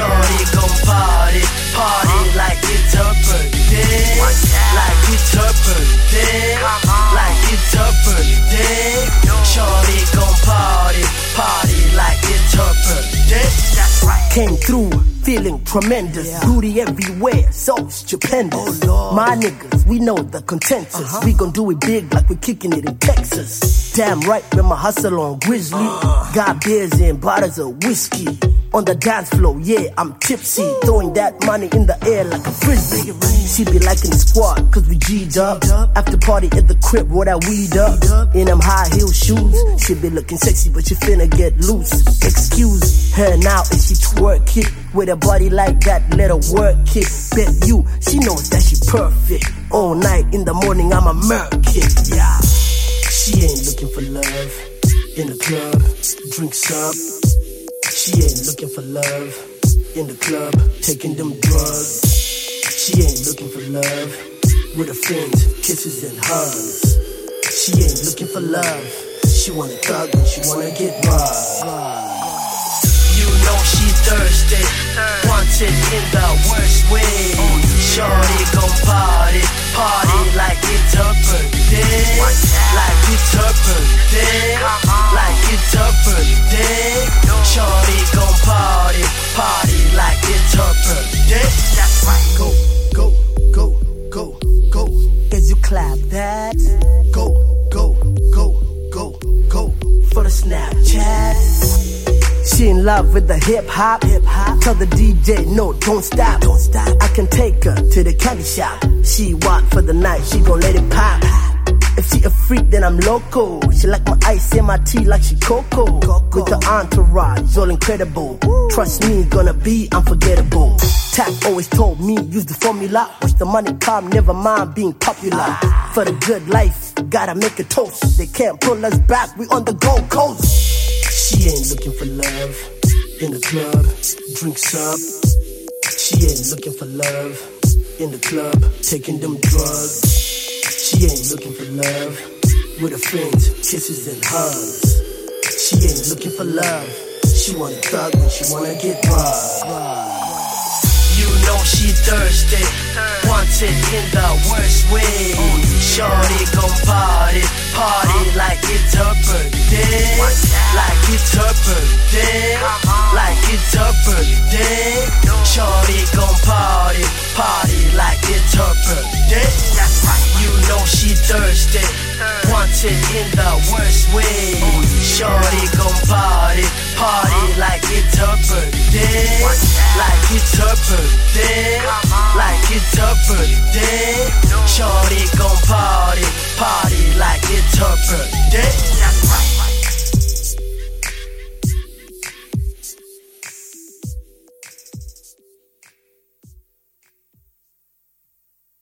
Shorty gon party, party huh? like it's her birthday. Like it's her birthday. Like it's her birthday. Shorty go party, party like it's her birthday. That's right. Came through feeling tremendous. Yeah. Booty everywhere, so stupendous. Oh, My niggas, we know the consensus. Uh-huh. We gon' do it big like we kicking it in Texas. Damn right, when my hustle on Grizzly. Uh. Got beers and bottles of whiskey. On the dance floor, yeah, I'm tipsy. Throwing that money in the air like a frisbee. She be liking the squad, cause we G'd up. After party at the crib, roll that weed up. In them high heel shoes. She be looking sexy, but she finna get loose. Excuse her now, if she twerk it. With a body like that, let her work it. Bet you, she knows that she perfect. All night, in the morning, I'm a murk. Yeah. She ain't looking for love. In the club, drinks up. She ain't looking for love. In the club, taking them drugs. She ain't looking for love. With her friends, kisses and hugs. She ain't looking for love. She wanna thug and she wanna get robbed. You know she thirsty, wants it in the worst way. Shorty gon' party, party like it's her birthday, like it's her birthday, in love with the hip hop, hip hop. Tell the DJ no, don't stop, don't stop. I can take her to the candy shop. She walk for the night, she gon' let it pop. If she a freak, then I'm loco. She like my ice in my tea like she cocoa. With the entourage, all incredible. Trust me, gonna be unforgettable. Tap always told me, use the formula. Watch the money come, never mind being popular. Ah. For the good life, gotta make a toast. They can't pull us back, we on the Gold Coast. Looking for love in the club, drinks up. She ain't looking for love in the club, taking them drugs. She ain't looking for love with her friends, kisses and hugs. She ain't looking for love. She wanna thug and she wanna get robbed. You know she thirsty, wants it in the worst way. Shorty gon' party, party her birthday. Like it's her birthday. Like it's her birthday. Shorty gon' party, party like it's her birthday. You know she thirsty, wants it in the worst way. Shorty gon' party, party like it's her birthday. Like it's her birthday. Like it's her birthday. Shorty gon' party, party like it's her birthday.